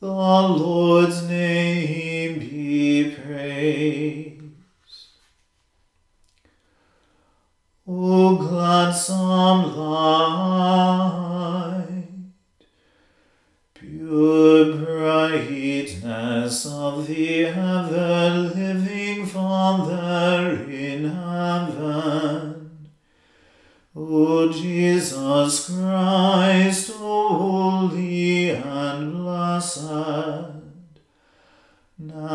The Lord's name be praised. O gladsome light, pure brightness of the ever-living Father in heaven, O Jesus Christ,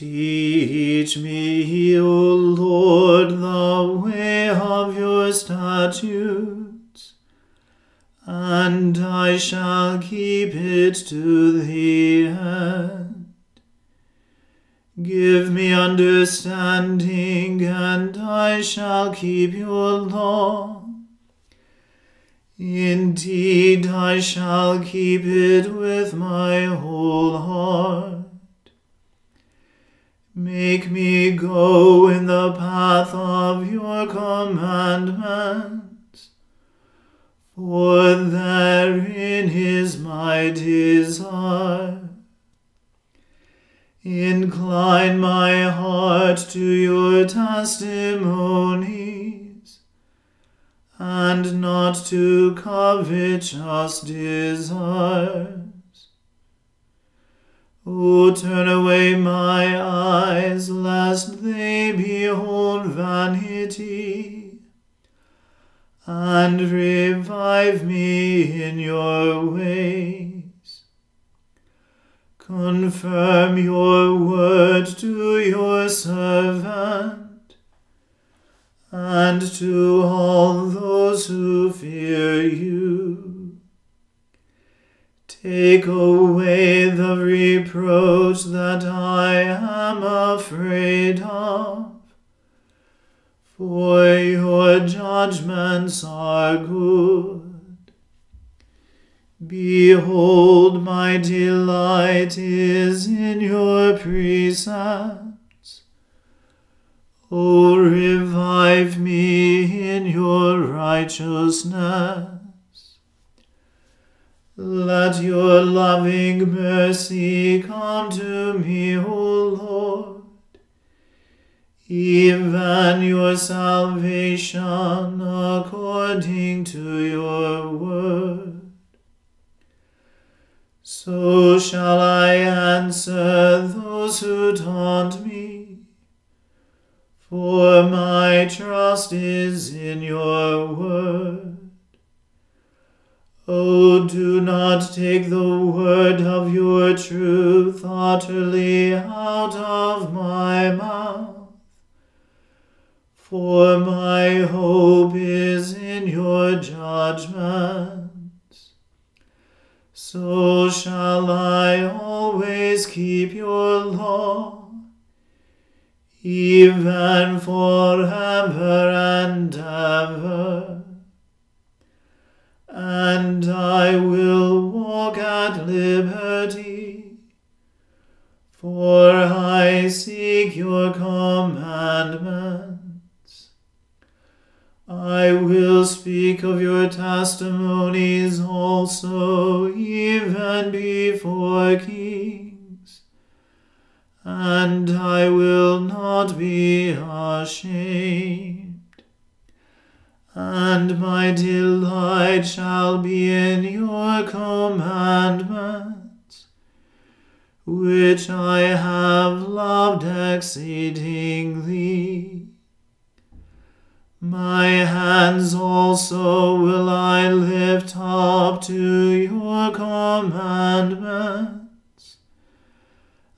Teach me, O Lord, the way of your statutes, and I shall keep it to the end. Give me understanding, and I shall keep your law. Indeed, I shall keep it with my whole heart. Make me go in the path of your commandments, for therein is my desire. Incline my heart to your testimonies, and not to covetous desires. O turn away my eyes, lest they behold vanity, and revive me in your ways. Confirm your word to your servant and to all those who fear you. Take away the reproach that I am afraid of, for your judgments are good. Behold, my delight is in your precepts O revive me in your righteousness. Let your loving mercy come to me, O Lord, even your salvation according to your word. So shall I answer those who taunt me for my trust is in your word. Oh, do not take the word of your truth utterly out of my mouth, for my hope is in your judgments. So shall I always keep your law even forever and ever. And I will walk at liberty, for I seek your commandments. I will speak of your testimonies also, even before kings and I will not be ashamed. And my delight shall be in your commandments, which I have loved exceedingly. My hands also will I lift up to your commandments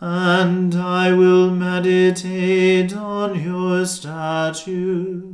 and I will meditate on your statutes.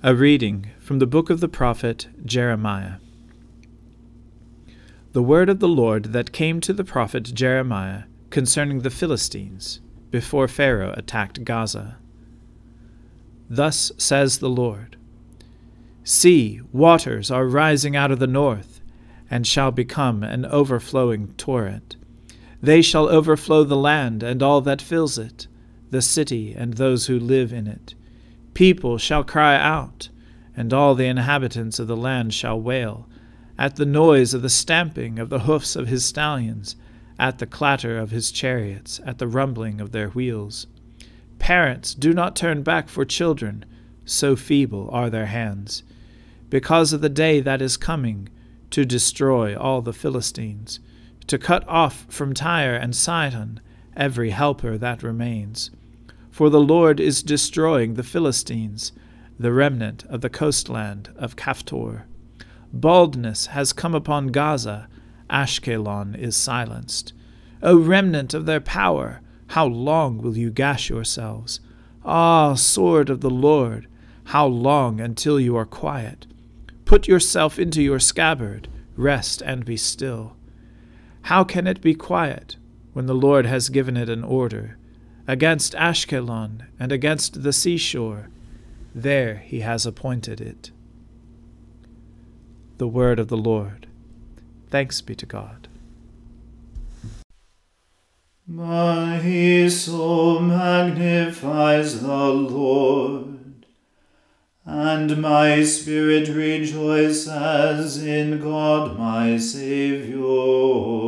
A reading from the book of the prophet Jeremiah. The word of the Lord that came to the prophet Jeremiah concerning the Philistines before Pharaoh attacked Gaza. Thus says the Lord See, waters are rising out of the north and shall become an overflowing torrent. They shall overflow the land and all that fills it, the city and those who live in it. People shall cry out, and all the inhabitants of the land shall wail, at the noise of the stamping of the hoofs of his stallions, at the clatter of his chariots, at the rumbling of their wheels. Parents, do not turn back for children, so feeble are their hands. Because of the day that is coming, to destroy all the Philistines, to cut off from Tyre and Sidon every helper that remains. For the Lord is destroying the Philistines, the remnant of the coastland of Caphtor. Baldness has come upon Gaza, Ashkelon is silenced. O remnant of their power, how long will you gash yourselves? Ah, sword of the Lord, how long until you are quiet? Put yourself into your scabbard, rest and be still. How can it be quiet when the Lord has given it an order? Against Ashkelon and against the seashore, there he has appointed it. The word of the Lord. Thanks be to God. My soul magnifies the Lord, and my spirit rejoices in God my Saviour.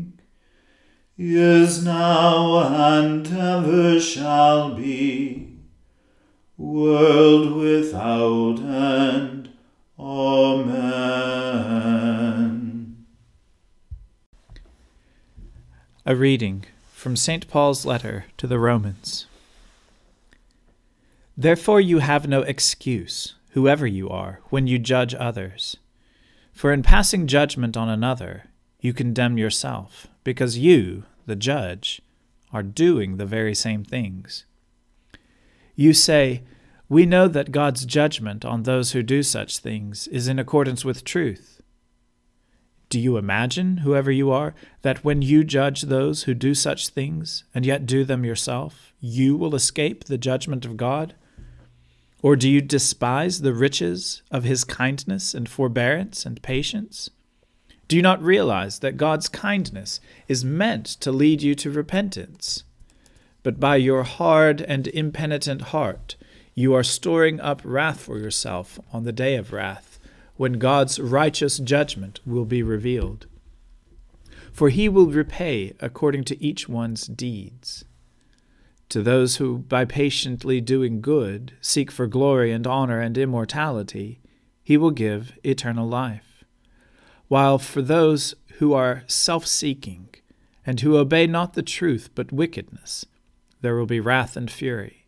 is now, and ever shall be, world without end. Amen. A reading from St. Paul's letter to the Romans. Therefore, you have no excuse, whoever you are, when you judge others. For in passing judgment on another, you condemn yourself, because you, the judge, are doing the very same things. You say, We know that God's judgment on those who do such things is in accordance with truth. Do you imagine, whoever you are, that when you judge those who do such things, and yet do them yourself, you will escape the judgment of God? Or do you despise the riches of his kindness and forbearance and patience? Do you not realize that God's kindness is meant to lead you to repentance? But by your hard and impenitent heart, you are storing up wrath for yourself on the day of wrath, when God's righteous judgment will be revealed. For he will repay according to each one's deeds. To those who, by patiently doing good, seek for glory and honor and immortality, he will give eternal life. While for those who are self seeking, and who obey not the truth but wickedness, there will be wrath and fury.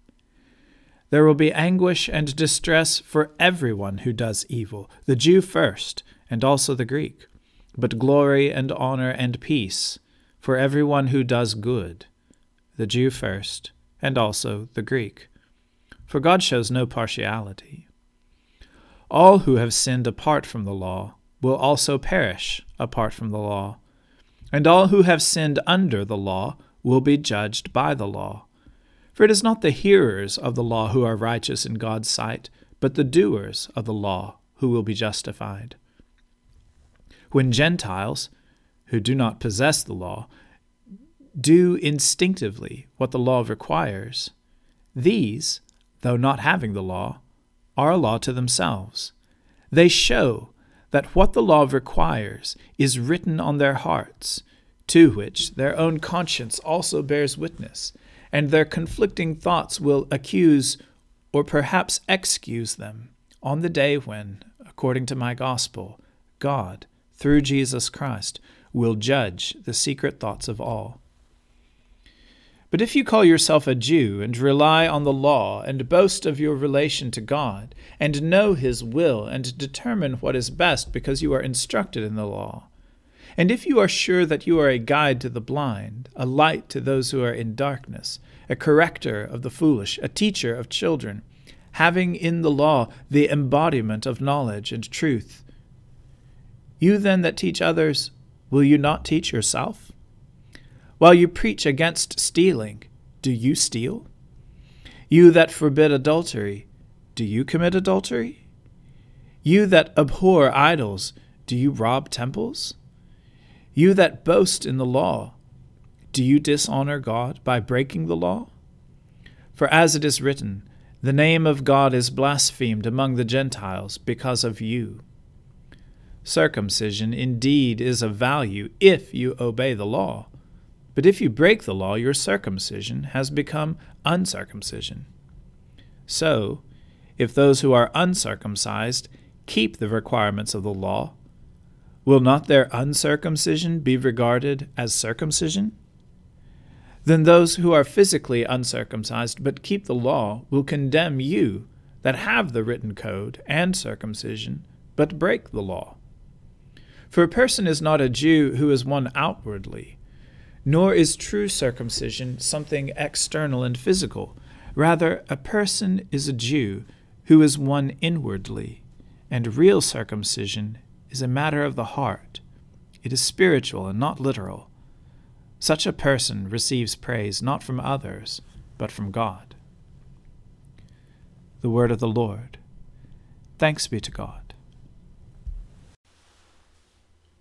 There will be anguish and distress for everyone who does evil, the Jew first, and also the Greek, but glory and honor and peace for everyone who does good, the Jew first, and also the Greek. For God shows no partiality. All who have sinned apart from the law will also perish apart from the law, and all who have sinned under the law will be judged by the law. For it is not the hearers of the law who are righteous in God's sight, but the doers of the law who will be justified. When Gentiles, who do not possess the law, do instinctively what the law requires, these, though not having the law, are a law to themselves. They show that what the law requires is written on their hearts, to which their own conscience also bears witness, and their conflicting thoughts will accuse or perhaps excuse them on the day when, according to my gospel, God, through Jesus Christ, will judge the secret thoughts of all. But if you call yourself a Jew and rely on the law and boast of your relation to God and know His will and determine what is best because you are instructed in the law, and if you are sure that you are a guide to the blind, a light to those who are in darkness, a corrector of the foolish, a teacher of children, having in the law the embodiment of knowledge and truth, you then that teach others, will you not teach yourself? While you preach against stealing, do you steal? You that forbid adultery, do you commit adultery? You that abhor idols, do you rob temples? You that boast in the law, do you dishonor God by breaking the law? For as it is written, the name of God is blasphemed among the Gentiles because of you. Circumcision indeed is of value if you obey the law but if you break the law, your circumcision has become uncircumcision. So, if those who are uncircumcised keep the requirements of the law, will not their uncircumcision be regarded as circumcision? Then those who are physically uncircumcised but keep the law will condemn you that have the written code and circumcision but break the law. For a person is not a Jew who is one outwardly nor is true circumcision something external and physical. Rather, a person is a Jew who is one inwardly, and real circumcision is a matter of the heart. It is spiritual and not literal. Such a person receives praise not from others, but from God. The Word of the Lord. Thanks be to God.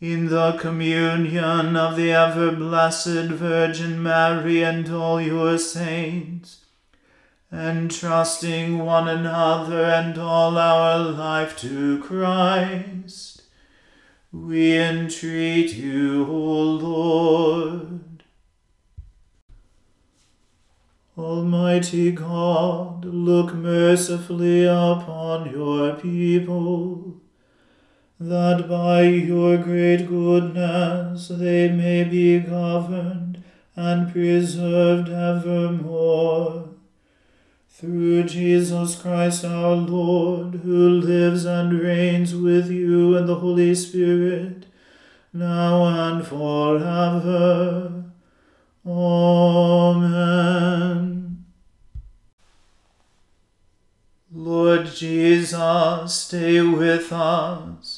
in the communion of the ever blessed Virgin Mary and all your saints entrusting one another and all our life to Christ, we entreat you, O Lord. Almighty God, look mercifully upon your people, that by your great goodness they may be governed and preserved evermore through Jesus Christ our Lord, who lives and reigns with you in the Holy Spirit, now and forever. Amen. Lord Jesus, stay with us,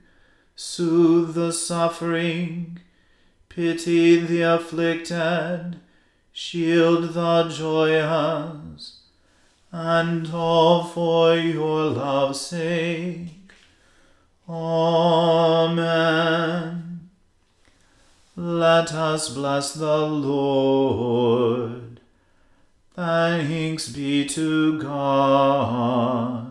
soothe the suffering, Pity the afflicted, shield the joyous, and all for your love's sake. Amen. Let us bless the Lord. Thanks be to God.